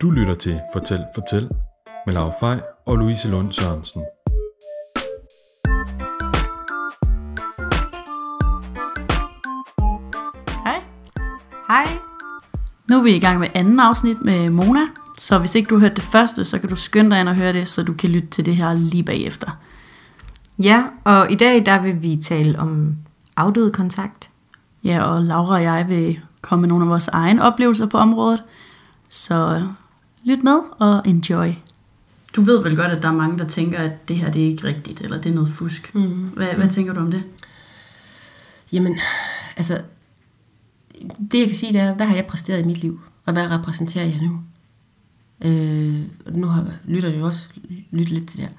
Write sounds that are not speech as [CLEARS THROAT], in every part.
Du lytter til Fortæl, Fortæl med Laura Fej og Louise Lund Sørensen. Hej. Hej. Nu er vi i gang med anden afsnit med Mona, så hvis ikke du har hørt det første, så kan du skynde dig ind og høre det, så du kan lytte til det her lige bagefter. Ja, og i dag der vil vi tale om afdøde kontakt. Ja, og Laura og jeg vil komme med nogle af vores egne oplevelser på området, så lyt med og enjoy. Du ved vel godt, at der er mange, der tænker, at det her det er ikke rigtigt, eller det er noget fusk. Mm. Hvad, hvad tænker du om det? Jamen, altså, det jeg kan sige, det er, hvad har jeg præsteret i mit liv, og hvad repræsenterer jeg nu? Øh, nu har lytter jo også lyttet lidt til det her.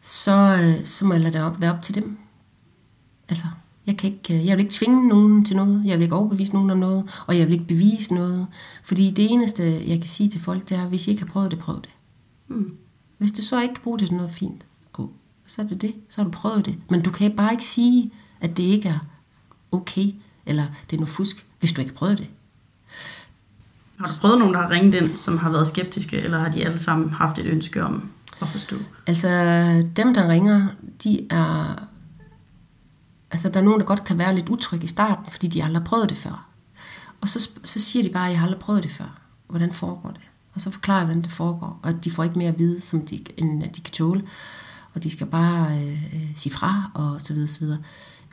Så, øh, så må jeg lade det op, være op til dem. Altså, jeg, kan ikke, øh, jeg vil ikke tvinge nogen til noget, jeg vil ikke overbevise nogen om noget, og jeg vil ikke bevise noget. Fordi det eneste, jeg kan sige til folk, det er, hvis I ikke har prøvet det, prøv det. Mm. Hvis du så ikke kan bruge det til noget fint, gå. Så er det det, så har du prøvet det. Men du kan bare ikke sige, at det ikke er okay, eller det er noget fusk, hvis du ikke har prøvet det. Har du prøvet nogen, der har ringet ind, som har været skeptiske, eller har de alle sammen haft et ønske om at forstå? Altså, dem, der ringer, de er... Altså, der er nogen, der godt kan være lidt utrygge i starten, fordi de aldrig har prøvet det før. Og så, så siger de bare, at jeg har aldrig prøvet det før. Hvordan foregår det? Og så forklarer jeg, hvordan det foregår. Og de får ikke mere at vide, som de, end at de kan tåle. Og de skal bare øh, øh, sige fra, og så videre, så videre.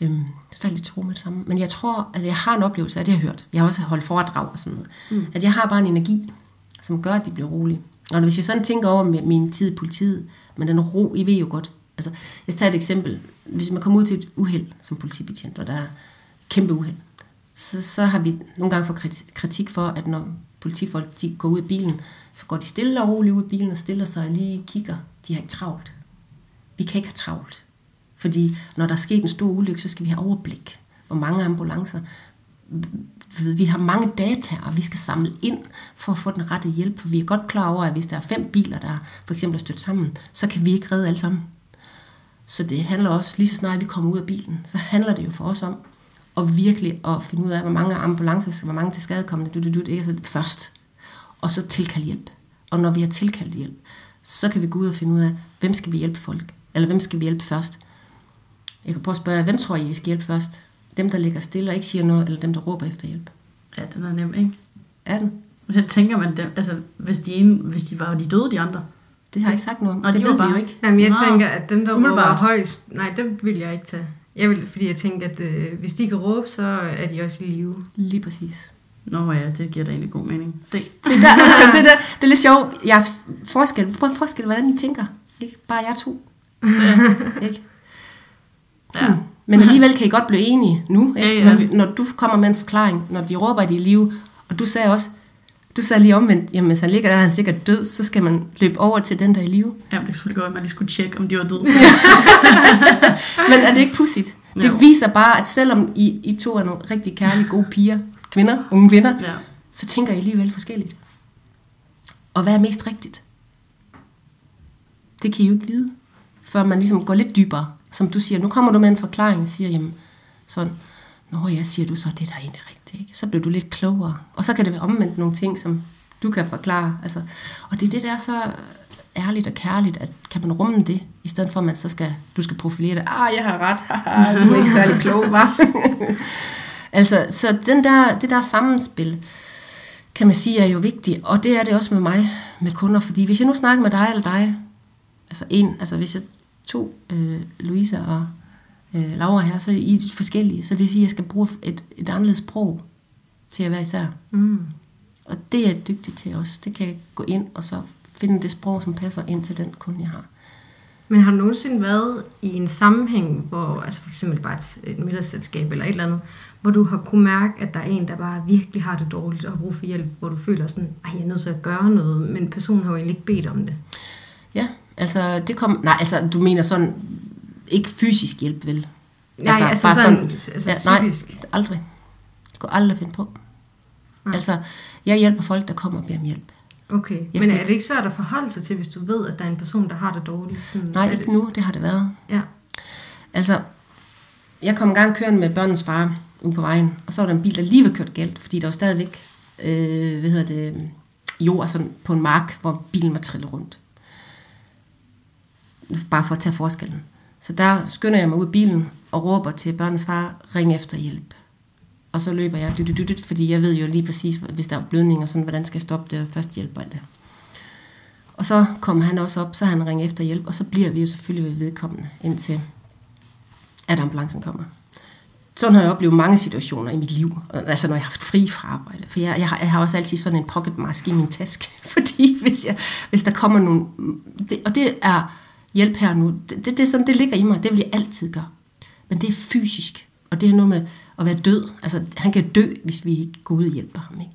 Øhm, så faldt jeg tro med det samme. Men jeg tror, at jeg har en oplevelse af det, jeg har hørt. Jeg har også holdt foredrag og sådan noget. Mm. At jeg har bare en energi, som gør, at de bliver rolige. Og hvis jeg sådan tænker over min tid i politiet, men den ro, I ved jo godt. Altså, jeg tager et eksempel. Hvis man kommer ud til et uheld som politibetjent, og der er kæmpe uheld, så, så har vi nogle gange fået kritik for, at når politifolk de går ud af bilen, så går de stille og roligt ud af bilen og stiller sig og lige kigger. De har ikke travlt. Vi kan ikke have travlt. Fordi når der er sket en stor ulykke, så skal vi have overblik. Hvor mange ambulancer. Vi har mange data, og vi skal samle ind for at få den rette hjælp. For vi er godt klar over, at hvis der er fem biler, der for eksempel er stødt sammen, så kan vi ikke redde alle sammen. Så det handler også, lige så snart vi kommer ud af bilen, så handler det jo for os om at virkelig at finde ud af, hvor mange ambulancer, hvor mange til skadekommende, du, du, du, det er så først. Og så tilkalde hjælp. Og når vi har tilkaldt hjælp, så kan vi gå ud og finde ud af, hvem skal vi hjælpe folk? Eller hvem skal vi hjælpe først? Jeg kan prøve at spørge, hvem tror I, vi skal hjælpe først? Dem, der ligger stille og ikke siger noget, eller dem, der råber efter hjælp? Ja, den er nem, ikke? Er den? Så tænker man, dem, altså, hvis de, ene, hvis de var de døde, de andre. Det har jeg ikke sagt noget om. Og det de ved vi jo ikke. Jamen, jeg Nå. tænker, at dem, der Umiddelbart. råber højst, nej, dem vil jeg ikke tage. Jeg vil, fordi jeg tænker, at øh, hvis de kan råbe, så er de også i live. Lige præcis. Nå ja, det giver da egentlig god mening. Se. Se der, kan [LAUGHS] se der? Det er lidt sjovt. Jeres forskel. Prøv at forestille, hvordan I tænker. Ikke? Bare jer to. Ikke? [LAUGHS] Ja. Men alligevel kan I godt blive enige nu, ikke? Ja, ja. Når, vi, når du kommer med en forklaring, når de råber, at de er i live, og du sagde også, du sagde lige omvendt, jamen hvis han ligger der, er han sikkert død, så skal man løbe over til den, der er i live. Ja, det skulle godt, at man lige skulle tjekke, om de var døde. [LAUGHS] Men er det ikke pudsigt? Det Jo. viser bare, at selvom I, I to er nogle rigtig kærlige, gode piger, kvinder, unge kvinder, Ja. så tænker I alligevel forskelligt. Og hvad er mest rigtigt? Det kan I jo ikke vide, før man ligesom går lidt dybere. Som du siger, nu kommer du med en forklaring og siger, jamen, sådan, Nå ja, siger du så, det er da egentlig rigtigt. Ikke? Så bliver du lidt klogere. Og så kan det være omvendt nogle ting, som du kan forklare. Altså, og det er det, der er så ærligt og kærligt, at kan man rumme det, i stedet for at man så skal, du skal profilere det. Ah, jeg har ret. [LAUGHS] Haha, du er ikke særlig klog, var. [LAUGHS] altså, så den der, det der sammenspil, kan man sige, er jo vigtigt. Og det er det også med mig, med kunder. Fordi hvis jeg nu snakker med dig eller dig, altså en, altså hvis jeg to, øh, Louise og øh, Laura her, så er I forskellige. Så det vil sige, at jeg skal bruge et, et anderledes sprog til at være især. Mm. Og det er jeg dygtig til også. Det kan jeg gå ind og så finde det sprog, som passer ind til den kunde, jeg har. Men har du nogensinde været i en sammenhæng, hvor, altså for eksempel bare et, et middagsselskab eller et eller andet, hvor du har kunne mærke, at der er en, der bare virkelig har det dårligt og har brug for hjælp, hvor du føler sådan, at jeg er nødt til at gøre noget, men personen har jo egentlig ikke bedt om det. Ja, altså det kom... Nej, altså du mener sådan, ikke fysisk hjælp, vel? Nej, altså, altså sådan, altså ja, nej, aldrig. Det kunne aldrig finde på. Nej. Altså, jeg hjælper folk, der kommer og beder om hjælp. Okay, men skal er det ikke svært at forholde sig til, hvis du ved, at der er en person, der har det dårligt? Sådan, Nej, ikke det- nu, det har det været. Ja. Altså, jeg kom en gang kørende med børnens far ude på vejen, og så var der en bil, der lige var kørt galt, fordi der var stadigvæk, øh, hvad hedder det, jord sådan på en mark, hvor bilen var trillet rundt. Bare for at tage forskellen. Så der skynder jeg mig ud af bilen og råber til børnenes far, ring efter hjælp. Og så løber jeg, dyt, dyt, dyt, fordi jeg ved jo lige præcis, hvis der er blødning og sådan, hvordan skal jeg stoppe det, og først hjælper det. Og så kommer han også op, så han ringer efter hjælp, og så bliver vi jo selvfølgelig ved vedkommende, indtil at ambulancen kommer. Sådan har jeg oplevet mange situationer i mit liv, altså når jeg har haft fri fra arbejde. For jeg, jeg, har, jeg har også altid sådan en pocket mask i min taske, [LAUGHS] fordi hvis, jeg, hvis der kommer nogle... Det, og det er hjælp her nu. Det, det, det, er sådan, det ligger i mig, det vil jeg altid gøre. Men det er fysisk, og det er noget med at være død. Altså, han kan dø, hvis vi ikke går ud og hjælper ham. Ikke?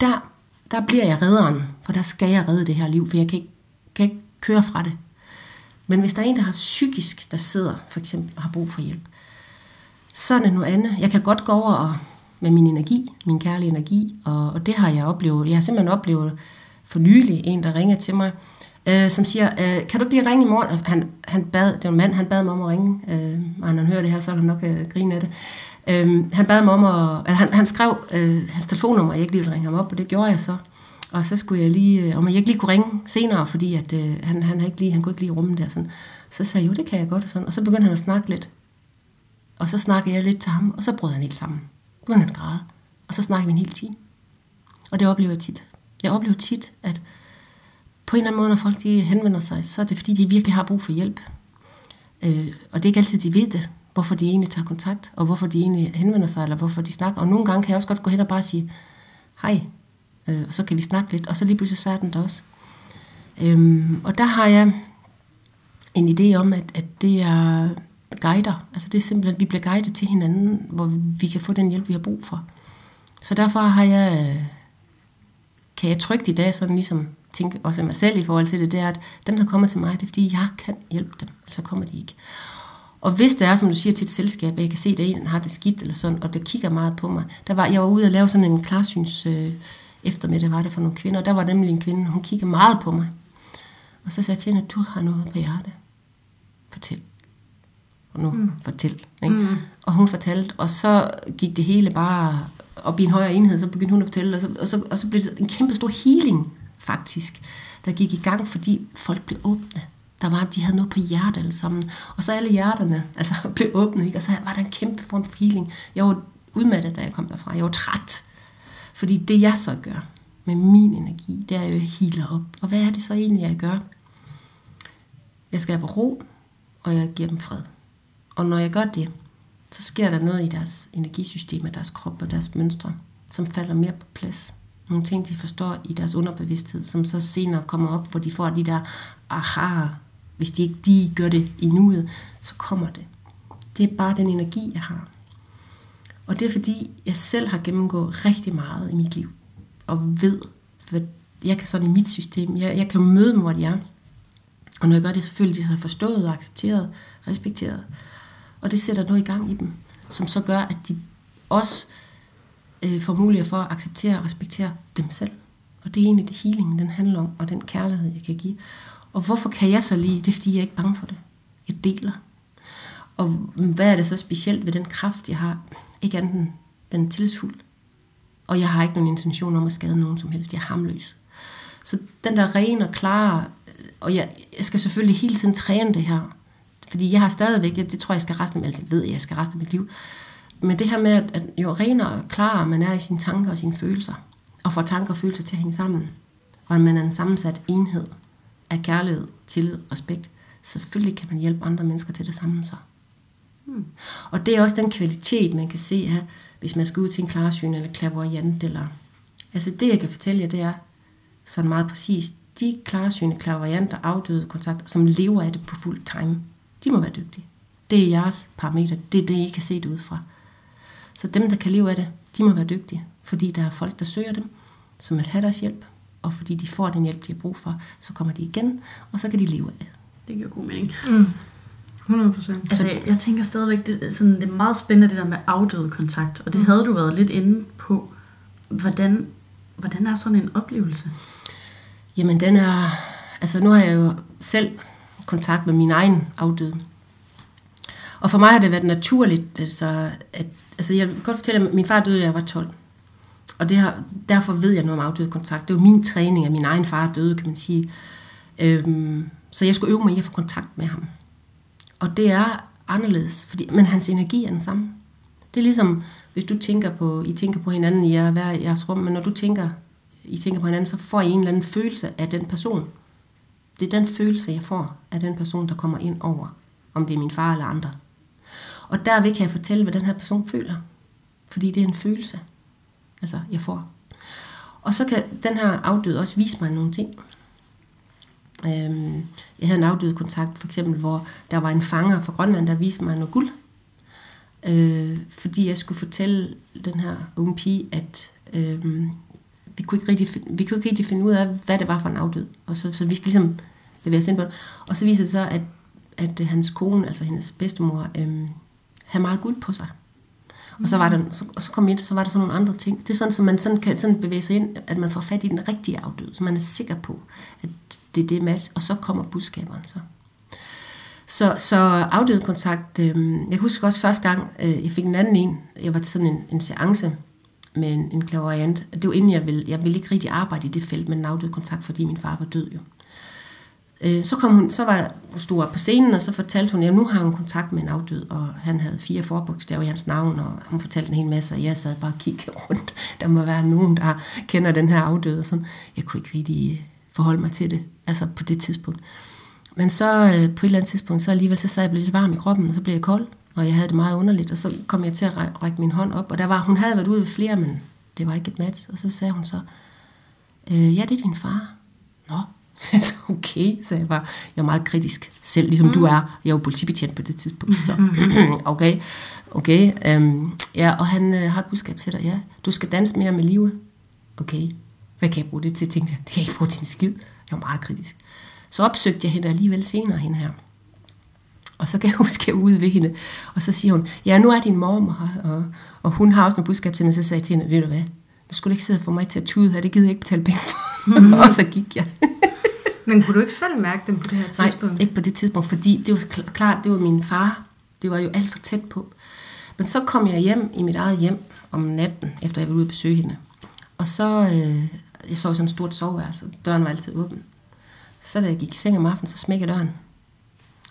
Der, der bliver jeg redderen, for der skal jeg redde det her liv, for jeg kan ikke, kan ikke køre fra det. Men hvis der er en, der har psykisk, der sidder for eksempel og har brug for hjælp, så er det noget andet. Jeg kan godt gå over og, med min energi, min kærlige energi, og, og det har jeg oplevet. Jeg har simpelthen oplevet for nylig en, der ringer til mig, øh, som siger, øh, kan du ikke lige ringe i morgen? Han, han bad, det var en mand, han bad mig om at ringe, øh, og når han hører det her, så vil han nok øh, grine af det. Øh, han bad mig om at, altså, han, han skrev øh, hans telefonnummer, og jeg ikke lige ville ringe ham op, og det gjorde jeg så. Og så skulle jeg lige, øh, om jeg ikke lige kunne ringe senere, fordi at, øh, han, han, ikke lige, han kunne ikke lige rumme der. Sådan. Så sagde jeg, jo, det kan jeg godt. Og, sådan. og så begyndte han at snakke lidt. Og så snakkede jeg lidt til ham, og så brød han helt sammen. Begyndte han at græde. Og så snakkede vi en hel time. Og det oplever jeg tit. Jeg oplever tit, at på en eller anden måde, når folk de henvender sig, så er det fordi, de virkelig har brug for hjælp. Øh, og det er ikke altid, de ved det, hvorfor de egentlig tager kontakt, og hvorfor de egentlig henvender sig, eller hvorfor de snakker. Og nogle gange kan jeg også godt gå hen og bare sige, hej, øh, og så kan vi snakke lidt, og så lige pludselig så er den der også. Øhm, og der har jeg en idé om, at, at det er guider. Altså det er simpelthen, at vi bliver guidet til hinanden, hvor vi kan få den hjælp, vi har brug for. Så derfor har jeg, øh, kan jeg trygt i dag sådan ligesom tænke også mig selv i forhold til det, det er, at dem, der kommer til mig, det er fordi, jeg kan hjælpe dem, altså kommer de ikke. Og hvis det er, som du siger, til et selskab, at jeg kan se, at en har det skidt eller sådan, og der kigger meget på mig. Der var, jeg var ude og lave sådan en klarsyns øh, eftermiddag, var det for nogle kvinder, og der var nemlig en kvinde, hun kiggede meget på mig. Og så sagde jeg til hende, at du har noget på hjertet. Fortæl. Og nu, mm. fortæl. Ikke? Mm. Og hun fortalte, og så gik det hele bare op i en højere enhed, så begyndte hun at fortælle, og så, og så, og så blev det en kæmpe stor healing, faktisk, der gik i gang, fordi folk blev åbne. Der var, de havde noget på hjertet alle sammen. Og så alle hjerterne [LAUGHS] altså, blev åbne, ikke? og så var der en kæmpe form for healing. Jeg var udmattet, da jeg kom derfra. Jeg var træt. Fordi det, jeg så gør med min energi, det er jo at healer op. Og hvad er det så egentlig, jeg gør? Jeg skaber ro, og jeg giver dem fred. Og når jeg gør det, så sker der noget i deres energisystem, deres krop og deres mønstre, som falder mere på plads. Nogle ting, de forstår i deres underbevidsthed, som så senere kommer op, hvor de får de der aha, hvis de ikke lige gør det i nuet, så kommer det. Det er bare den energi, jeg har. Og det er fordi, jeg selv har gennemgået rigtig meget i mit liv, og ved, hvad jeg kan sådan i mit system, jeg, jeg kan møde dem, hvor de er. Og når jeg gør det, selvfølgelig, de har forstået, accepteret, respekteret. Og det sætter noget i gang i dem, som så gør, at de også øh, får mulighed for at acceptere og respektere dem selv. Og det er egentlig det healing, den handler om, og den kærlighed, jeg kan give. Og hvorfor kan jeg så lide? Det er, fordi jeg er ikke bange for det. Jeg deler. Og hvad er det så specielt ved den kraft, jeg har? Ikke andet den er tillidsfuld. Og jeg har ikke nogen intention om at skade nogen som helst. Jeg er hamløs. Så den der rene og klare, øh, og jeg, jeg skal selvfølgelig hele tiden træne det her. Fordi jeg har stadigvæk, det tror jeg, jeg skal resten af mit altså, ved jeg, jeg skal resten af mit liv. Men det her med, at jo renere og klarere man er i sine tanker og sine følelser, og får tanker og følelser til at hænge sammen, og at man er en sammensat enhed af kærlighed, tillid, respekt, selvfølgelig kan man hjælpe andre mennesker til det samme så. Hmm. Og det er også den kvalitet, man kan se her, hvis man skal ud til en klarsyn eller clairvoyant. Eller, altså det, jeg kan fortælle jer, det er sådan meget præcist, de klarsyne, clairvoyanter, afdøde kontakter, som lever af det på fuld time, de må være dygtige. Det er jeres parameter. Det er det, I kan se det ud fra. Så dem, der kan leve af det, de må være dygtige. Fordi der er folk, der søger dem, som vil have deres hjælp. Og fordi de får den hjælp, de har brug for, så kommer de igen, og så kan de leve af det. Det giver god mening. Mm. 100 procent. Altså, jeg tænker stadigvæk, det, sådan, det er meget spændende det der med afdøde kontakt, og det mm. havde du været lidt inde på. Hvordan, hvordan er sådan en oplevelse? Jamen den er, altså nu har jeg jo selv kontakt med min egen afdøde. Og for mig har det været naturligt, altså, at, altså jeg kan godt fortælle, at min far døde, da jeg var 12. og det har, derfor ved jeg noget om afdøde kontakt. Det var min træning, at min egen far døde, kan man sige. Øhm, så jeg skulle øve mig i at få kontakt med ham. Og det er anderledes, fordi, men hans energi er den samme. Det er ligesom, hvis du tænker på, I tænker på hinanden i jer, hver jeres rum, men når du tænker, I tænker på hinanden, så får I en eller anden følelse af den person. Det er den følelse, jeg får af den person, der kommer ind over, om det er min far eller andre. Og derved kan jeg fortælle, hvad den her person føler. Fordi det er en følelse, altså jeg får. Og så kan den her afdøde også vise mig nogle ting. Øhm, jeg havde en afdød kontakt, for eksempel, hvor der var en fanger fra Grønland, der viste mig noget guld. Øh, fordi jeg skulle fortælle den her unge pige, at øh, vi, kunne ikke rigtig, vi kunne ikke rigtig finde ud af, hvad det var for en afdød. Og så, så vi skal ligesom bevæge os ind på det. Og så viser det så, at, at hans kone, altså hendes bedstemor, øh, have meget guld på sig. Og så var der, så, og så kom ind, så var der sådan nogle andre ting. Det er sådan, så man sådan kan sådan bevæge sig ind, at man får fat i den rigtige afdøde, så man er sikker på, at det er det match, og så kommer budskaberen så. Så, så afdøde kontakt, øh, jeg husker også første gang, øh, jeg fik en anden en, jeg var til sådan en, en seance med en, en klaverant. Det var inden jeg ville, jeg ville ikke rigtig arbejde i det felt med en afdød kontakt, fordi min far var død jo. Øh, så, kom hun, så var hun stod op på scenen, og så fortalte hun, at nu har hun kontakt med en afdød, og han havde fire forbogstaver i hans navn, og hun fortalte en hel masse, og jeg sad bare og kiggede [LAUGHS] rundt. Der må være nogen, der kender den her afdøde, og sådan. Jeg kunne ikke rigtig øh, forholde mig til det, altså på det tidspunkt. Men så øh, på et eller andet tidspunkt, så alligevel, så sad jeg lidt varm i kroppen, og så blev jeg kold, og jeg havde det meget underligt, og så kom jeg til at række min hånd op, og der var, hun havde været ude ved flere, men det var ikke et match, og så sagde hun så, øh, ja, det er din far. Nå, [LAUGHS] så jeg så, okay, så jeg var, jeg var meget kritisk selv, ligesom mm. du er. Jeg var politibetjent på det tidspunkt, så [CLEARS THROAT] okay, okay. Um, ja, og han øh, har et budskab til dig, ja, du skal danse mere med livet. Okay, hvad kan jeg bruge det til? Jeg tænkte, det kan jeg ikke bruge til en skid. Jeg var meget kritisk. Så opsøgte jeg hende alligevel senere, hende her. Og så kan jeg [LAUGHS] huske, at jeg ude ved hende, og så siger hun, ja, nu er din mormor her, og, og hun har også noget budskab til mig, så sagde jeg til hende, ved du hvad, nu skulle du ikke sidde for mig til at tude her, det gider jeg ikke betale penge for. Mm. [LAUGHS] og så gik jeg. Men kunne du ikke selv mærke dem på det her tidspunkt? Nej, ikke på det tidspunkt, fordi det var klart, det var min far. Det var jo alt for tæt på. Men så kom jeg hjem i mit eget hjem om natten, efter jeg var ude at besøge hende. Og så, øh, jeg så sådan et stort soveværelse, døren var altid åben. Så da jeg gik i seng om aftenen, så smækkede døren.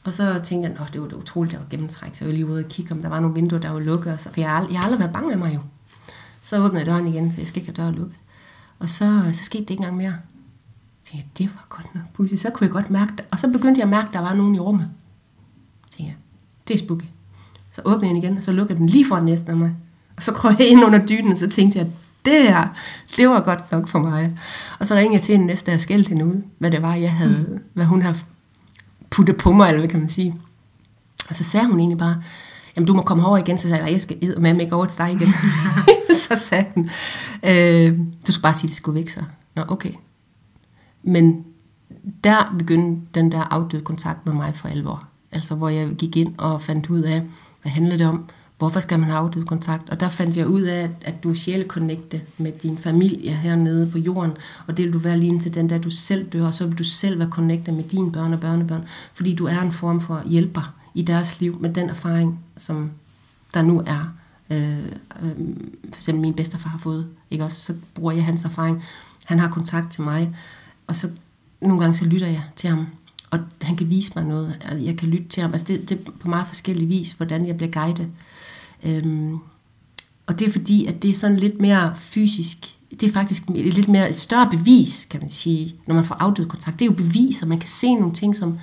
Og så tænkte jeg, at det var det utroligt, at jeg var gennemtræk. Så jeg var lige ude og kigge, om der var nogle vinduer, der var lukket. Så, for jeg har, jeg har aldrig været bange af mig jo. Så åbnede jeg døren igen, for jeg skal ikke have døren lukket. Og så, så skete det ikke engang mere. Jeg tænkte, det var godt nok pussy. Så kunne jeg godt mærke det. Og så begyndte jeg at mærke, at der var nogen i rummet. Så tænkte jeg, det er spooky. Så åbnede jeg den igen, og så lukkede den lige foran næsten af mig. Og så krøg jeg ind under dynen, og så tænkte jeg, det her, det var godt nok for mig. Og så ringede jeg til hende næste dag og skældte hende ud, hvad det var, jeg havde, mm. hvad hun havde puttet på mig, eller hvad kan man sige. Og så sagde hun egentlig bare, jamen du må komme over igen, så sagde jeg, jeg skal med mig over til dig igen. [LAUGHS] så sagde hun, øh, du skal bare sige, at det skulle væk så. Nå, okay. Men der begyndte den der afdøde kontakt med mig for alvor. Altså hvor jeg gik ind og fandt ud af, hvad handler det om, hvorfor skal man have afdød kontakt? Og der fandt jeg ud af, at, du er sjælekonnekte med din familie hernede på jorden, og det vil du være lige indtil den der, du selv dør, og så vil du selv være connectet med dine børn og børnebørn, fordi du er en form for hjælper i deres liv med den erfaring, som der nu er. Øh, øh, for eksempel min bedstefar har fået, ikke også? så bruger jeg hans erfaring. Han har kontakt til mig, og så nogle gange så lytter jeg til ham, og han kan vise mig noget, og jeg kan lytte til ham. Altså det, det er på meget forskellige vis, hvordan jeg bliver guidet. Øhm, og det er fordi, at det er sådan lidt mere fysisk, det er faktisk et lidt mere et større bevis, kan man sige, når man får afdød kontakt. Det er jo beviser, man kan se nogle ting, som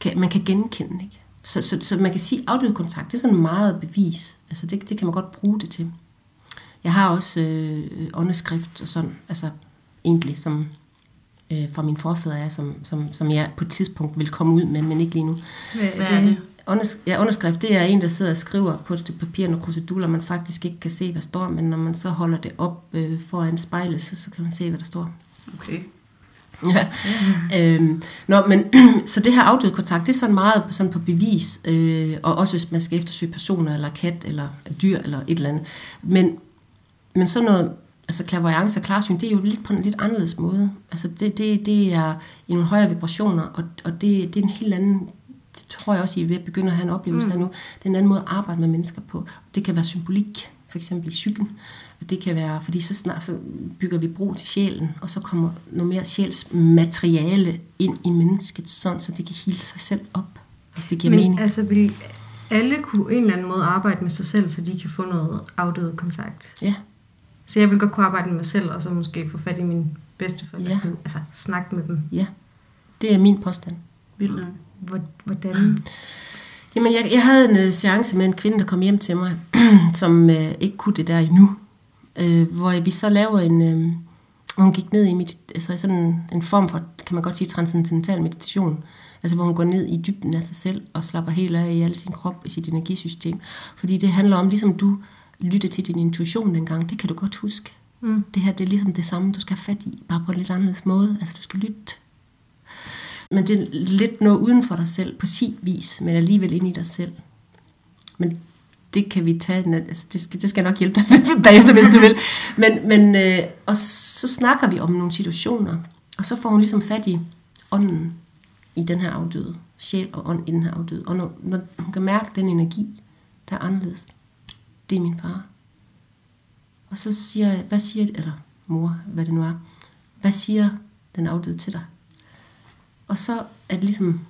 kan, man kan genkende. Ikke? Så, så, så man kan sige, at afdød kontakt, det er sådan meget bevis. Altså det, det kan man godt bruge det til. Jeg har også øh, øh åndeskrift og sådan, altså egentlig, som øh, fra min forfædre er, som, som, som jeg på et tidspunkt vil komme ud med, men ikke lige nu. Hvad, er det? Unders- ja, underskrift, det er en, der sidder og skriver på et stykke papir nogle kruseduller, man faktisk ikke kan se, hvad der står, men når man så holder det op øh, foran spejlet, så, så kan man se, hvad der står. Okay. [LAUGHS] Ja. Øhm, nå, men, [CLEARS THROAT] så det her afdøde kontakt, det er sådan meget sådan på bevis, øh, og også hvis man skal eftersøge personer, eller kat, eller dyr, eller et eller andet. Men, men sådan noget, altså klaverance og klarsyn, det er jo lidt på en lidt anderledes måde. Altså det, det, det er i nogle højere vibrationer, og, og det, det er en helt anden, det tror jeg også, I er ved at begynde at have en oplevelse mm. af nu, det er en anden måde at arbejde med mennesker på. Det kan være symbolik, for eksempel i psyken. Og det kan være, fordi så snart så bygger vi bro til sjælen, og så kommer noget mere sjælsmateriale ind i mennesket, sådan så det kan hele sig selv op, hvis det giver Men mening. altså, vil alle kunne en eller anden måde arbejde med sig selv, så de kan få noget afdøde kontakt? Ja, Så jeg vil godt kunne arbejde med mig selv, og så måske få fat i mine bedsteforældre. Ja. Altså, snakke med dem. ja. Det er min påstand. Vildt Hvordan? [CLEARS THROAT] Jamen, jeg, jeg havde en uh, seance med en kvinde, der kom hjem til mig, [CLEARS THROAT] som uh, ikke kunne det der endnu. Uh, hvor vi så lavede en... Uh, hvor hun gik ned i mit, altså sådan en, en form for, kan man godt sige, transcendental meditation. Altså hvor hun går ned i dybden af sig selv og slapper helt af i al sin krop, i sit energisystem. Fordi det handler om, ligesom du lyttede til din intuition dengang, det kan du godt huske. Mm. Det her, det er ligesom det samme, du skal have fat i, bare på en lidt anderledes måde. Altså du skal lytte men det er lidt noget uden for dig selv, på sin vis, men alligevel ind i dig selv. Men det kan vi tage, altså det, skal, det skal nok hjælpe dig [LAUGHS] bagefter, hvis du vil. Men, men, øh, og så snakker vi om nogle situationer, og så får hun ligesom fat i ånden i den her afdøde, sjæl og ånd i den her afdøde. Og når, når hun kan mærke den energi, der er anderledes, det er min far. Og så siger jeg, hvad siger, eller mor, hvad det nu er, hvad siger den afdøde til dig? Og så er det ligesom,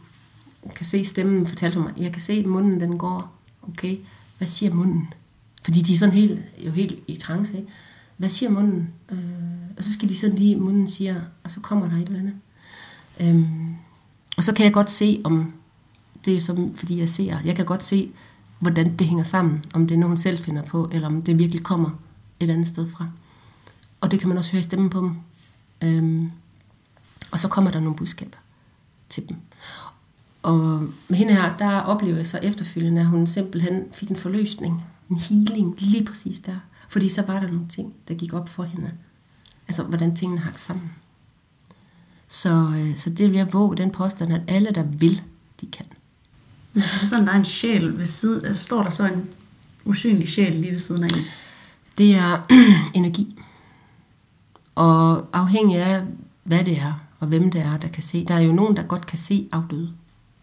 jeg kan se stemmen, fortalte mig, jeg kan se, at munden den går, okay, hvad siger munden? Fordi de er sådan helt, jo helt i trance, ikke? Hvad siger munden? Øh, og så skal de sådan lige, munden siger, og så kommer der et eller andet. Øhm, og så kan jeg godt se, om det er som, fordi jeg ser, jeg kan godt se, hvordan det hænger sammen, om det er noget, hun selv finder på, eller om det virkelig kommer et andet sted fra. Og det kan man også høre i stemmen på dem. Øhm, og så kommer der nogle budskaber til dem. Og med hende her, der oplever jeg så efterfølgende, at hun simpelthen fik en forløsning, en healing lige præcis der. Fordi så var der nogle ting, der gik op for hende. Altså, hvordan tingene hang sammen. Så, øh, så det vil jeg våge den påstand, at alle, der vil, de kan. Men det er sådan, der er en sjæl ved siden, altså står der så en usynlig sjæl lige ved siden af en. Det er [CLEARS THROAT] energi. Og afhængig af, hvad det er, og hvem det er, der kan se. Der er jo nogen, der godt kan se afdøde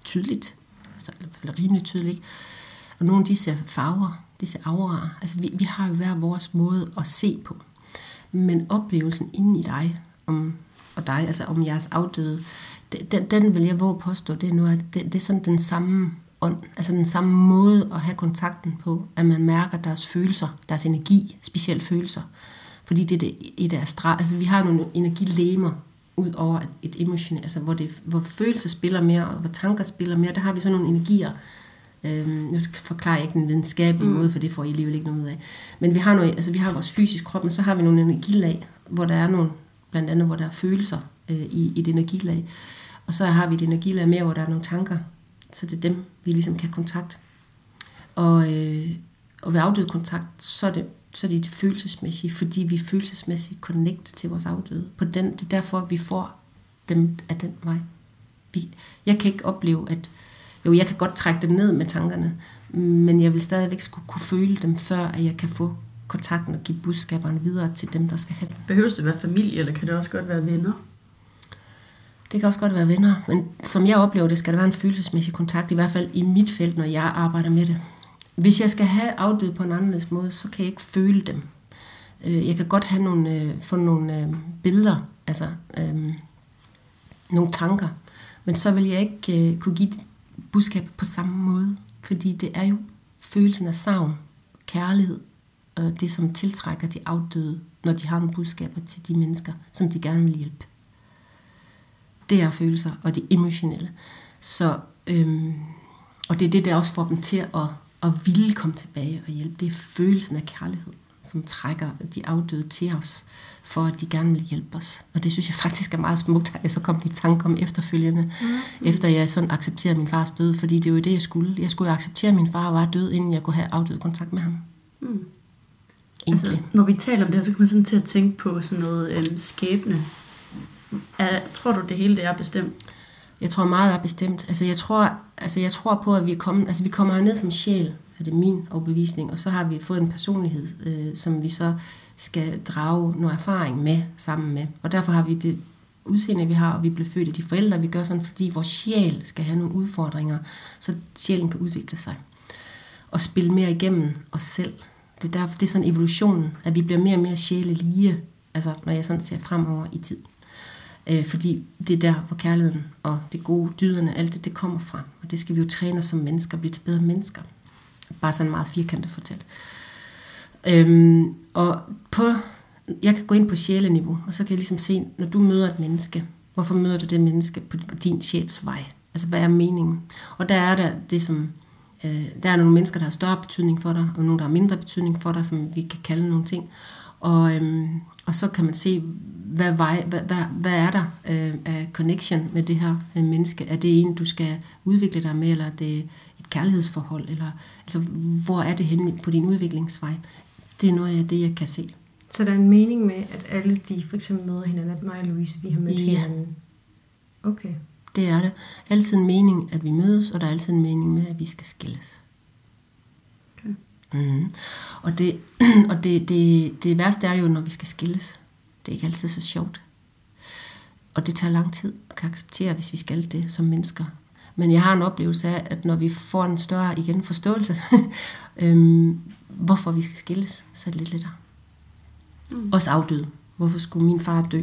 tydeligt. Altså i hvert fald rimelig tydeligt. Og nogle de ser farver, de ser auraer. Altså vi, vi har jo hver vores måde at se på. Men oplevelsen inde i dig, om, og dig, altså om jeres afdøde, den, den vil jeg våge påstå, det er, noget, det, det er sådan den samme ånd, altså den samme måde at have kontakten på, at man mærker deres følelser, deres energi, specielt følelser. Fordi det er det, deres streg. Altså vi har nogle energilemer ud over et, et emotionelt, altså hvor, det, hvor følelser spiller mere, og hvor tanker spiller mere, der har vi sådan nogle energier. Øhm, nu forklarer jeg ikke den videnskabelige mm. måde, for det får I alligevel ikke noget ud af. Men vi har, noget, altså vi har vores fysiske krop, men så har vi nogle energilag, hvor der er nogle, blandt andet hvor der er følelser øh, i, i et energilag. Og så har vi et energilag mere, hvor der er nogle tanker. Så det er dem, vi ligesom kan kontakt. Og, øh, og ved afdød kontakt, så er det så er det det følelsesmæssige, fordi vi følelsesmæssigt connect til vores afdøde. På den, det er derfor, vi får dem af den vej. Vi, jeg kan ikke opleve, at jo, jeg kan godt trække dem ned med tankerne, men jeg vil stadigvæk skulle kunne føle dem, før at jeg kan få kontakten og give budskaberne videre til dem, der skal have dem. Behøves det være familie, eller kan det også godt være venner? Det kan også godt være venner, men som jeg oplever det, skal der være en følelsesmæssig kontakt, i hvert fald i mit felt, når jeg arbejder med det. Hvis jeg skal have afdøde på en anderledes måde, så kan jeg ikke føle dem. Øh, Jeg kan godt have nogle, øh, få nogle øh, billeder, altså øh, nogle tanker, men så vil jeg ikke øh, kunne give budskab på samme måde, fordi det er jo følelsen af savn, kærlighed, og det som tiltrækker de afdøde, når de har nogle budskaber til de mennesker, som de gerne vil hjælpe. Det er følelser, og det emotionelle. Så, øhm, og det er det, der også får dem til at, at ville komme tilbage og hjælpe. Det er følelsen af kærlighed, som trækker de afdøde til os, for at de gerne vil hjælpe os. Og det synes jeg faktisk er meget smukt, at jeg så kom i tanke om efterfølgende, mm. efter jeg sådan accepterer min fars død, fordi det er jo det, jeg skulle. Jeg skulle acceptere, at min far var død, inden jeg kunne have afdød kontakt med ham. Mm. Egentlig. Altså, når vi taler om det her, så kommer man sådan til at tænke på sådan noget øhm, skæbne. Er, tror du, det hele det er bestemt? Jeg tror meget er bestemt. Altså jeg tror, altså jeg tror på, at vi er kommet, altså vi kommer ned som sjæl, er det min overbevisning, og så har vi fået en personlighed, øh, som vi så skal drage noget erfaring med sammen med. Og derfor har vi det udseende, vi har, og vi blev født af de forældre, vi gør sådan, fordi vores sjæl skal have nogle udfordringer, så sjælen kan udvikle sig og spille mere igennem os selv. Det er, derfor, det er sådan evolutionen, at vi bliver mere og mere sjælelige, altså når jeg sådan ser fremover i tid. Øh, fordi det er der, hvor kærligheden og det gode, dyderne, alt det, det kommer fra. Og det skal vi jo træne os som mennesker, blive til bedre mennesker. Bare sådan meget firkantet fortalt. Øhm, og på, jeg kan gå ind på sjæleniveau, og så kan jeg ligesom se, når du møder et menneske, hvorfor møder du det menneske på din sjæls vej? Altså, hvad er meningen? Og der er der det, som... Øh, der er nogle mennesker, der har større betydning for dig, og nogle, der har mindre betydning for dig, som vi kan kalde nogle ting. Og, øhm, og så kan man se, hvad, vej, hvad, hvad, hvad er der øh, af connection med det her øh, menneske? Er det en, du skal udvikle dig med, eller er det et kærlighedsforhold? Eller, altså, hvor er det henne på din udviklingsvej? Det er noget af det, jeg kan se. Så der er en mening med, at alle de for eksempel møder hinanden, at mig og Louise, vi har mødt Ja. hinanden. Okay. Det er det. Altid en mening, at vi mødes, og der er altid en mening med, at vi skal skilles. Okay. Mm. Og, det, [CLEARS THROAT] og det, det, det værste er jo, når vi skal skilles. Det er ikke altid så sjovt. Og det tager lang tid at kan acceptere, hvis vi skal det som mennesker. Men jeg har en oplevelse af, at når vi får en større igen forståelse, [LAUGHS] øhm, hvorfor vi skal skilles, så er det lidt lettere. Mm. Også afdød. Hvorfor skulle min far dø?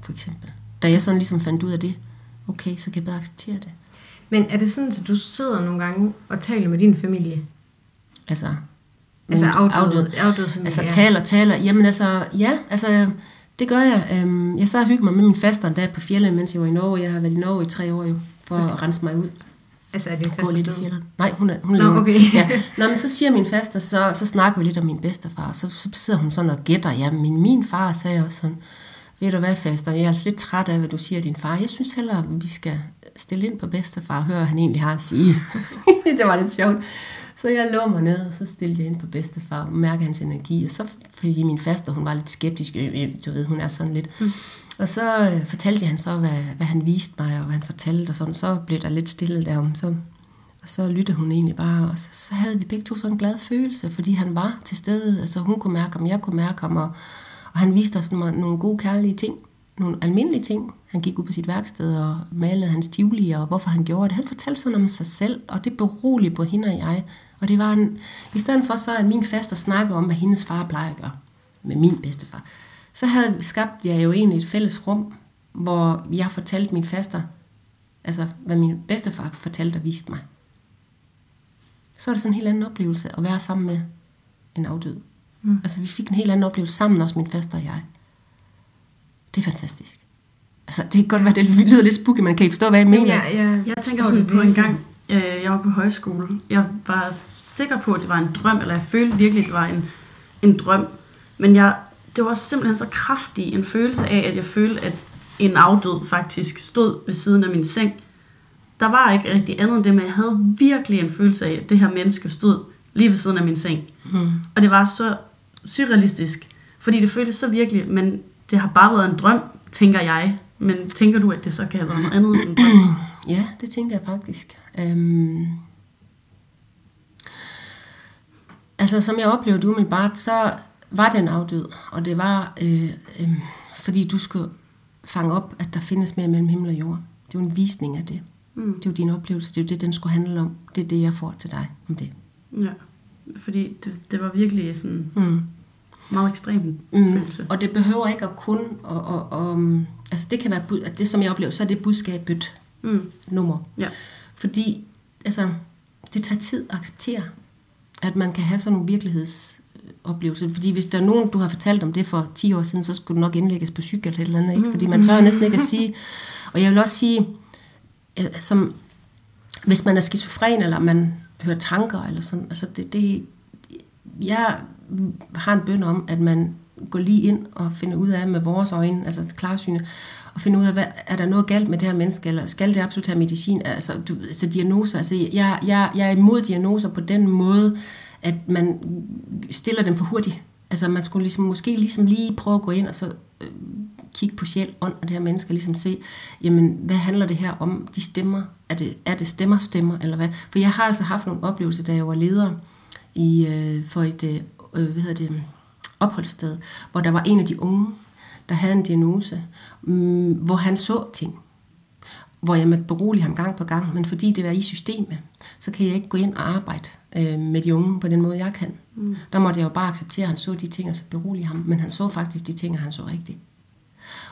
For eksempel. Da jeg sådan ligesom fandt ud af det, okay, så kan jeg bedre acceptere det. Men er det sådan, at du sidder nogle gange og taler med din familie? Altså, Altså min afdøde, afdøde familie? Altså taler, taler. Jamen altså, ja, altså, det gør jeg. Øhm, jeg sad og hyggede mig med min faster en dag på fjellet, mens jeg var i Norge. Jeg har været i Norge i tre år jo, for at rense mig ud. Altså er det Gå lidt i. Nej, hun er, hun Nå, lever. okay. ja. Nå, men så siger min faster, så, så snakker vi lidt om min bedstefar, og så, så sidder hun sådan og gætter. Ja, min, min far sagde også sådan, ved du hvad, faster, jeg er altså lidt træt af, hvad du siger din far. Jeg synes hellere, vi skal stille ind på bedstefar og høre, hvad han egentlig har at sige. [LAUGHS] det var lidt sjovt. Så jeg lå mig ned, og så stillede jeg ind på bedstefar og mærker hans energi. Og så, fordi min faster, hun var lidt skeptisk, øh, øh, du ved, hun er sådan lidt. Mm. Og så øh, fortalte jeg han så, hvad, hvad han viste mig, og hvad han fortalte, og sådan. Så blev der lidt stille derom. Så, og så lyttede hun egentlig bare, og så, så havde vi begge to sådan en glad følelse, fordi han var til stede. Altså hun kunne mærke ham, jeg kunne mærke ham, og, og han viste os nogle, nogle gode, kærlige ting. Nogle almindelige ting. Han gik ud på sit værksted og malede hans tivoli, og hvorfor han gjorde det. Han fortalte sådan om sig selv, og det beroligede på hende og jeg. Og det var en, i stedet for så, at min faster snakkede om, hvad hendes far plejer at gøre med min bedstefar, så havde skabt jeg jo egentlig et fælles rum, hvor jeg fortalte min faster, altså hvad min bedstefar fortalte og viste mig. Så er det sådan en helt anden oplevelse at være sammen med en afdød. Mm. Altså vi fik en helt anden oplevelse sammen, også min faster og jeg. Det er fantastisk. Altså det kan godt være, det lyder lidt spooky, men kan I forstå, hvad jeg mener? Ja, ja, Jeg tænker sådan på en gang, øh, jeg var på højskole. Jeg var sikker på, at det var en drøm, eller jeg følte virkelig, at det var en, en drøm. Men jeg, det var simpelthen så kraftig en følelse af, at jeg følte, at en afdød faktisk stod ved siden af min seng. Der var ikke rigtig andet end det, men jeg havde virkelig en følelse af, at det her menneske stod lige ved siden af min seng. Mm. Og det var så surrealistisk, fordi det føltes så virkelig, men det har bare været en drøm, tænker jeg. Men tænker du, at det så kan have været noget andet end en drøm? [CLEARS THROAT] Ja, det tænker jeg faktisk. Øhm, altså, som jeg oplevede umiddelbart, så var den afdød, og det var, øh, øh, fordi du skulle fange op, at der findes mere mellem himmel og jord. Det var en visning af det. Mm. Det var din oplevelse, det var det, den skulle handle om. Det er det, jeg får til dig om det. Ja, fordi det, det var virkelig sådan Mm. meget ekstrem Mm. følelse. Og det behøver ikke at kun, og, og, og, altså det kan være, at det som jeg oplever, så er det budskabet Mm. nummer. Ja. Fordi altså, det tager tid at acceptere, at man kan have sådan nogle virkelighedsoplevelser. Fordi hvis der er nogen, du har fortalt om det for 10 år siden, så skulle du nok indlægges på psyk eller et eller andet. Ikke? Fordi man tør jo næsten ikke at sige. Og jeg vil også sige, som, hvis man er skizofren, eller man høre tanker, eller sådan, altså det, det, jeg har en bøn om, at man går lige ind og finder ud af med vores øjne, altså klarsyne, og finder ud af, hvad, er der noget galt med det her menneske, eller skal det absolut have medicin, altså, du, altså diagnoser, altså jeg, jeg, jeg er imod diagnoser på den måde, at man stiller dem for hurtigt. Altså man skulle ligesom, måske ligesom lige prøve at gå ind og så Øh, kigge på sjæl, ånd og det her menneske, og ligesom se, jamen, hvad handler det her om? De stemmer. Er det, er det stemmer, stemmer, eller hvad? For jeg har altså haft nogle oplevelser, da jeg var leder i, øh, for et, øh, øh, hvad hedder det, opholdssted, hvor der var en af de unge, der havde en diagnose, mm, hvor han så ting, hvor jeg måtte berolige ham gang på gang, men fordi det var i systemet, så kan jeg ikke gå ind og arbejde øh, med de unge på den måde, jeg kan. Mm. Der måtte jeg jo bare acceptere, at han så de ting, og så berolige ham. Men han så faktisk de ting, og han så rigtigt.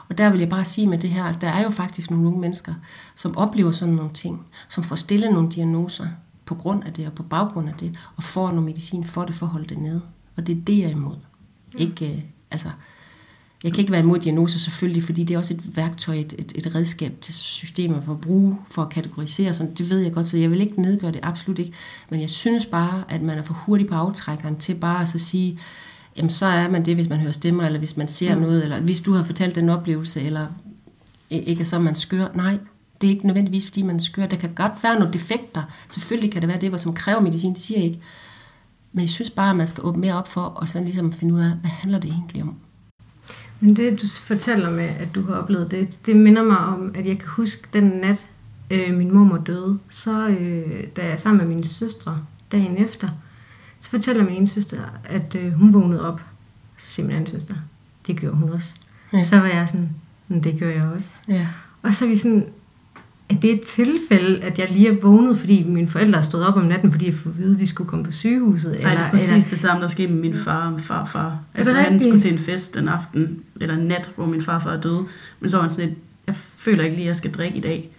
Og der vil jeg bare sige med det her, at der er jo faktisk nogle unge mennesker, som oplever sådan nogle ting, som får stillet nogle diagnoser på grund af det, og på baggrund af det, og får noget medicin for det, for at holde det nede. Og det er det, jeg er imod. Mm. Ikke, øh, altså, jeg kan ikke være imod diagnoser selvfølgelig, fordi det er også et værktøj, et, et, et redskab til systemet for at bruge, for at kategorisere. Sådan. Det ved jeg godt, så jeg vil ikke nedgøre det, absolut ikke. Men jeg synes bare, at man er for hurtig på aftrækkeren til bare at så sige, jamen så er man det, hvis man hører stemmer, eller hvis man ser mm. noget, eller hvis du har fortalt den oplevelse, eller ikke så man skør. Nej, det er ikke nødvendigvis, fordi man er skør. Der kan godt være nogle defekter. Selvfølgelig kan det være det, som kræver medicin, det siger jeg ikke. Men jeg synes bare, at man skal åbne mere op for, og sådan ligesom finde ud af, hvad handler det egentlig om? Men det, du fortæller med, at du har oplevet det, det minder mig om, at jeg kan huske den nat, øh, min mor døde. Så øh, da jeg sammen med mine søstre dagen efter, så fortæller min ene søster, at øh, hun vågnede op. Så siger min anden søster, det gjorde hun også. Ja. Så var jeg sådan, det gør jeg også. Ja. Og så er vi sådan, at det er et tilfælde, at jeg lige er vågnet, fordi mine forældre stod op om natten, fordi jeg får at vide, at de skulle komme på sygehuset. Nej, det er præcis eller... det samme, der skete med min far og min farfar. Altså, han rigtigt? skulle til en fest den aften, eller nat, hvor min farfar er døde. Men så var han sådan et, jeg føler ikke lige, at jeg skal drikke i dag.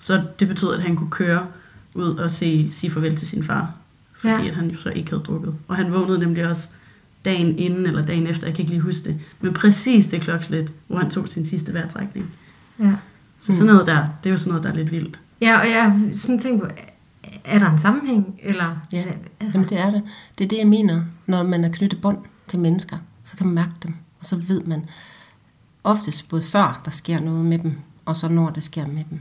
Så det betød, at han kunne køre ud og se, sige farvel til sin far. Fordi ja. at han jo så ikke havde drukket. Og han vågnede nemlig også dagen inden, eller dagen efter, jeg kan ikke lige huske det. Men præcis det klokslet, hvor han tog sin sidste vejrtrækning. Ja. Så sådan noget der, det er jo sådan noget, der er lidt vildt. Ja, og jeg sådan tænkt på, er der en sammenhæng? Eller, ja, altså? Jamen, det er det. Det er det, jeg mener, når man er knyttet bånd til mennesker, så kan man mærke dem, og så ved man oftest både før der sker noget med dem, og så når det sker med dem.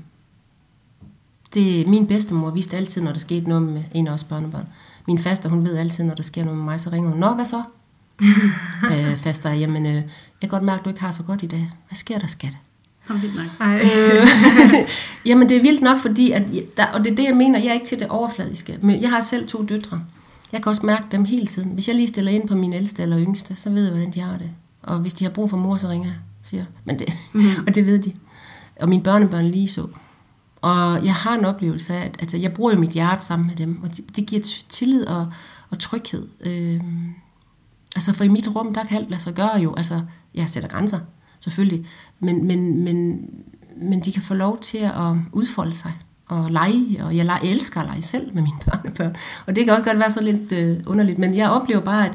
Det, min bedstemor vidste altid, når der skete noget med en af os børnebørn. Min faster, hun ved altid, når der sker noget med mig, så ringer hun, Nå, hvad så? [LAUGHS] øh, faster, jamen, øh, jeg kan godt mærke, at du ikke har så godt i dag. Hvad sker der, skat? vildt nok. Øh, [LAUGHS] jamen det er vildt nok, fordi, at der, og det er det, jeg mener, jeg er ikke til det overfladiske. Men jeg har selv to døtre. Jeg kan også mærke dem hele tiden. Hvis jeg lige stiller ind på min ældste eller yngste, så ved jeg, hvordan de har det. Og hvis de har brug for mor, så ringer jeg, siger Men det, mm. [LAUGHS] og det ved de. Og mine børnebørn lige så. Og jeg har en oplevelse af, at altså, jeg bruger jo mit hjerte sammen med dem, og det, det giver tillid og, og tryghed. Øh, altså for i mit rum, der kan alt lade sig gøre jo. Altså, jeg sætter grænser selvfølgelig. Men, men, men, men de kan få lov til at udfolde sig og lege, og jeg, lege, jeg elsker at lege selv med mine børnebørn. Og det kan også godt være så lidt øh, underligt, men jeg oplever bare, at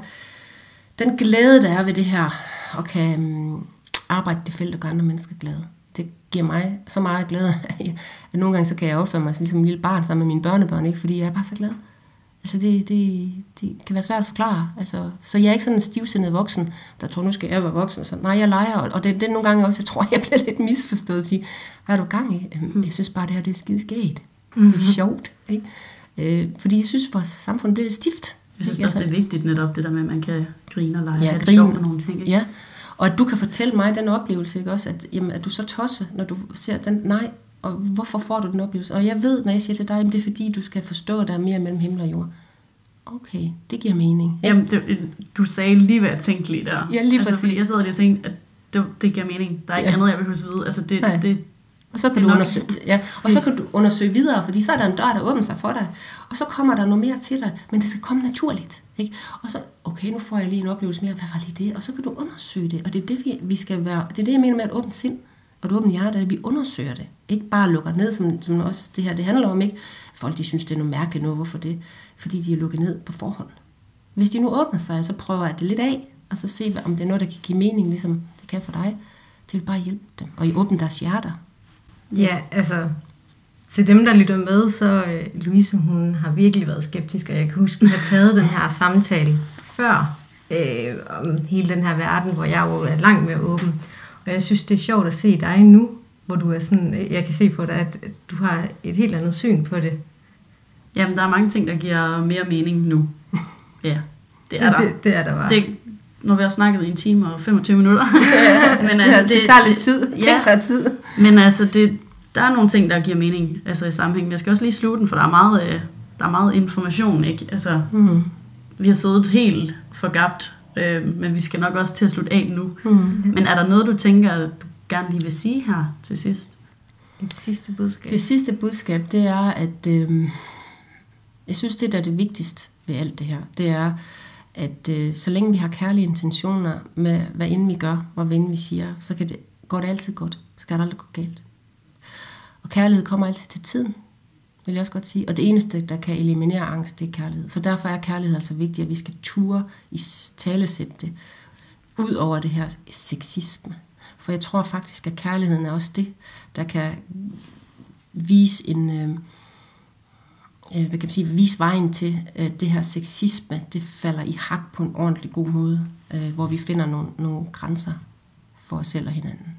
den glæde, der er ved det her, og kan um, arbejde det felt og gøre andre mennesker glade, det giver mig så meget glæde, [LAUGHS] at nogle gange så kan jeg opføre mig som en lille barn sammen med mine børnebørn, ikke? fordi jeg er bare så glad. Altså det, det, det kan være svært at forklare. Altså, så jeg er ikke sådan en stivsindet voksen, der tror, nu skal jeg være voksen. Så, nej, jeg leger, og det, det er nogle gange også, jeg tror, [LAUGHS] jeg bliver lidt misforstået. Fordi, hvad er du gang i? Jeg synes bare, det her det er skide skægt. Mm-hmm. Det er sjovt. Ikke? Øh, fordi jeg synes, vores samfund bliver lidt stift. Jeg synes også, det er vigtigt netop det der med, at man kan grine og lege. Ja, grine. Sjovt nogle ting. Ikke? Ja, og at du kan fortælle mig den oplevelse, ikke også? At, jamen, at du så tosser, når du ser den. Nej, og hvorfor får du den oplevelse? Og jeg ved, når jeg siger til dig, at det er fordi, du skal forstå, at der er mere mellem himmel og jord okay, det giver mening. Ja. Jamen, det, du sagde lige, hvad jeg tænkte lige der. Ja, lige altså, præcis. Fordi jeg sad lige og tænkte, at det, det giver mening. Der er ikke ja. andet, jeg vil huske vide. Altså, det, Nej. det, og så kan du undersøge, ja, og så kan du undersøge videre, fordi så er der en dør, der åbner sig for dig, og så kommer der noget mere til dig, men det skal komme naturligt. Ikke? Og så, okay, nu får jeg lige en oplevelse mere, hvad var lige det? Og så kan du undersøge det, og det er det, vi, vi skal være, det er det, jeg mener med et åbent sind og et åbent hjerte, at vi undersøger det. Ikke bare lukker ned, som, som også det her det handler om. Ikke? Folk de synes, det er noget mærkeligt noget. Hvorfor det? Fordi de er lukket ned på forhånd. Hvis de nu åbner sig, så prøver jeg det lidt af, og så se, om det er noget, der kan give mening, ligesom det kan for dig. Det vil bare hjælpe dem, og I åbne deres hjerter. Ja, altså, til dem, der lytter med, så øh, Louise, hun har virkelig været skeptisk, og jeg kan huske, at vi har taget den her samtale før, øh, om hele den her verden, hvor jeg jo er langt mere åben. Og jeg synes, det er sjovt at se dig nu, hvor du er sådan, jeg kan se på dig, at du har et helt andet syn på det. Jamen, der er mange ting, der giver mere mening nu. [LAUGHS] Ja, det er der. Det, det er der bare. Det, når vi har snakket i en time og 25 minutter. [LAUGHS] men altså, det, det, tager lidt tid. Ja, Ting tager tid. Men altså, det, der er nogle ting, der giver mening altså i sammenhæng. Men jeg skal også lige slutte den, for der er meget, øh, der er meget information. Ikke? Altså, mm. Vi har siddet helt forgabt Øh, men vi skal nok også til at slutte af nu. Mm. Men er der noget, du tænker, du gerne lige vil sige her til sidst? Det sidste budskab. Det sidste budskab, det er, at øh, jeg synes, det der er det vigtigste ved alt det her, det er, at øh, så længe vi har kærlige intentioner med, hvad end vi gør, og hvad end vi siger, så kan det, går det altid godt. Så kan det aldrig gå galt. Og kærlighed kommer altid til tiden, vil jeg også godt sige. Og det eneste, der kan eliminere angst, det er kærlighed. Så derfor er kærlighed altså vigtigt, at vi skal ture i talesætte det, ud over det her sexisme. For jeg tror faktisk, at kærligheden er også det, der kan vise en... Øh, øh, hvad kan man sige, vise vejen til, at det her sexisme, det falder i hak på en ordentlig god måde, øh, hvor vi finder nogle, nogle grænser for os selv og hinanden.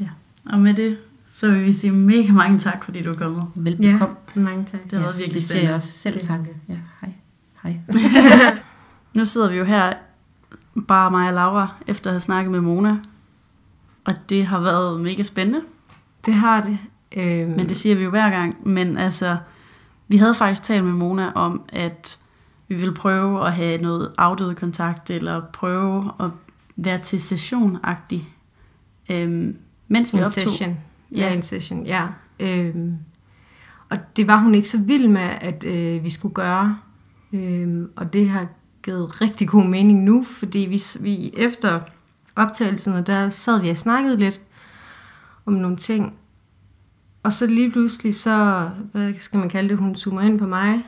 Ja, og med det, så vil vi sige mega mange tak, fordi du er kommet. Velbekomme. Ja, mange tak. Det har været Ja, virkelig det siger jeg også selv tak. Ja, hej. Hej. [LAUGHS] Nu sidder vi jo her, bare mig og Laura, efter at have snakket med Mona. Og det har været mega spændende, Det har det. Øhm, men det siger vi jo hver gang. Men altså, vi havde faktisk talt med Mona om, at vi ville prøve at have noget afdøde kontakt, eller prøve at være til session-agtig, øhm, mens vi en optog. session. Ja, Ja. en session, ja. Øhm, og det var hun ikke så vild med, at øh, vi skulle gøre. Øhm, og det har givet rigtig god mening nu, fordi vi, vi efter optagelserne, der sad vi og snakkede lidt om nogle ting. Og så lige pludselig, så, hvad skal man kalde det, hun zoomer ind på mig,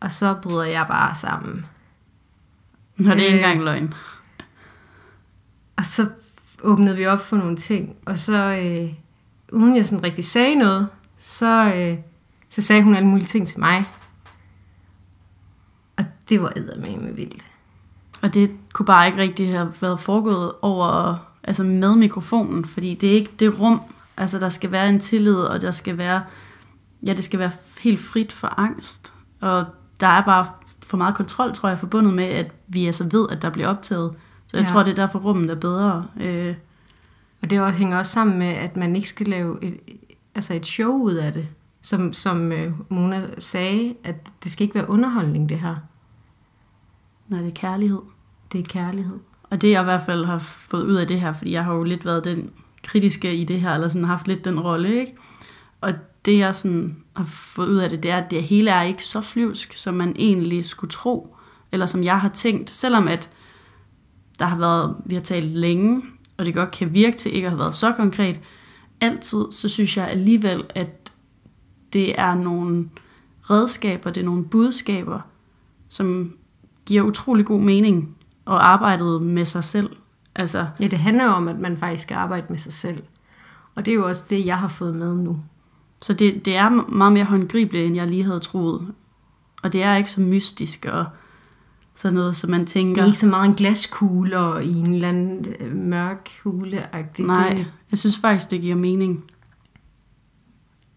og så bryder jeg bare sammen. Og det er ikke Øh, engang løgn. Og så åbnede vi op for nogle ting, og så, øh, uden jeg sådan rigtig sagde noget, så, øh, så sagde hun alle mulige ting til mig. Og det var eddermame vildt. Og det kunne bare ikke rigtig have været foregået over, altså med mikrofonen, fordi det er ikke det rum, altså der skal være en tillid, og der skal være, ja, det skal være helt frit for angst. Og der er bare for meget kontrol, tror jeg, forbundet med, at vi altså ved, at der bliver optaget. Så jeg Ja. tror, det er derfor rummet er bedre. Øh, Og det også, hænger også sammen med, at man ikke skal lave et, altså et show ud af det. Som, som øh, Mona sagde, at det skal ikke være underholdning, det her. når det er kærlighed. Det er kærlighed. Og det jeg i hvert fald har fået ud af det her, fordi jeg har jo lidt været den kritiske i det her, eller sådan haft lidt den rolle, ikke? Og det jeg sådan har fået ud af det, det er, at det hele er ikke så flyvsk, som man egentlig skulle tro, eller som jeg har tænkt, selvom at der har været, vi har talt længe, og det godt kan virke til ikke at have været så konkret, altid, så synes jeg alligevel, at det er nogle redskaber, det er nogle budskaber, som giver utrolig god mening, og arbejdet med sig selv. Altså, Ja, det handler om, at man faktisk skal arbejde med sig selv. Og det er jo også det, jeg har fået med nu. så det, det er meget mere håndgribeligt, end jeg lige havde troet. Og det er ikke så mystisk og sådan noget, som man Det tænker. er ikke så meget en glaskugle og i en eller anden øh, mørk hule -agtigt. Nej, Det, jeg synes faktisk, det giver mening.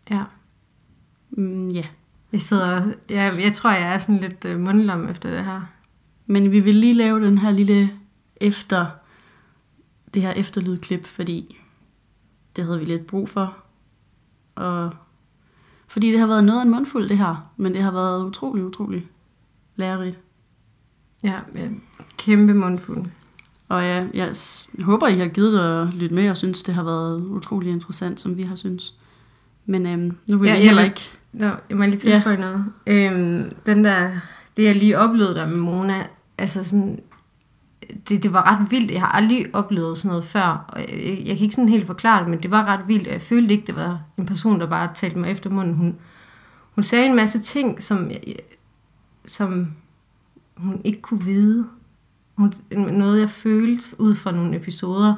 ja. Mm, ja. Jeg sidder, ja, jeg tror, jeg er sådan lidt øh, mundlam efter det her. Men vi vil lige lave den her lille efter, det her efterlydklip, fordi det havde vi lidt brug for. Og fordi det har været noget af en mundfuld, det her. Men det har været utrolig, utrolig lærerigt. Ja, ja kæmpe mundfuld. Og jeg, jeg, håber, I har givet at lytte med, og synes, det har været utrolig interessant, som vi har synes. Men øhm, nu vil Ja, ja, jeg heller ikke... Nå, jeg må lige tilføje ja. noget. Øhm, den der, det jeg lige oplevede der med Mona, altså sådan, det, det var ret vildt. Jeg har aldrig oplevet sådan noget før. Og jeg, jeg, kan ikke sådan helt forklare det, men det var ret vildt. og Jeg følte ikke, det var en person, der bare talte mig efter munden. Hun, hun sagde en masse ting, som, som hun ikke kunne vide. Hun, noget, jeg følte ud fra nogle episoder.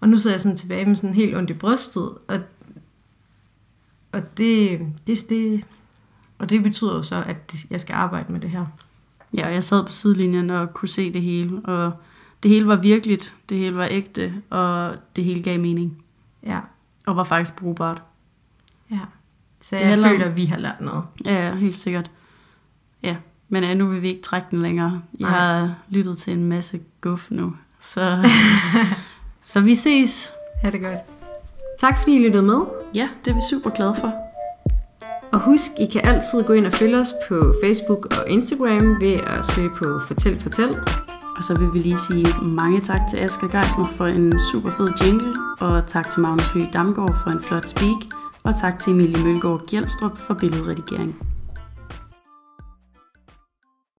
Og nu sidder jeg sådan tilbage med sådan helt ondt i brystet, og og det, det, det, og det betyder jo så, at jeg skal arbejde med det her. Ja, og jeg sad på sidelinjen og kunne se det hele, og det hele var virkeligt, det hele var ægte, og det hele gav mening, Ja, og var faktisk brugbart. ja. Så Det jeg handler om- føler, at vi har lært noget. Ja, helt sikkert. Men ja, nu vil vi ikke trække den længere. Jeg Nej. har lyttet til en masse guf nu, så, [LAUGHS] så vi ses. Ha' det godt. Tak fordi I lyttede med. Ja, det er vi super glade for. Og husk, I kan altid gå ind og følge os på Facebook og Instagram ved at søge på Fortæl Fortæl. Og så vil vi lige sige mange tak til Asger Geismer for en super fed jingle, og tak til Magnus Høgh Damgaard for en flot speak, og tak til Emilie Mølgaard Gjelstrup for billedredigering.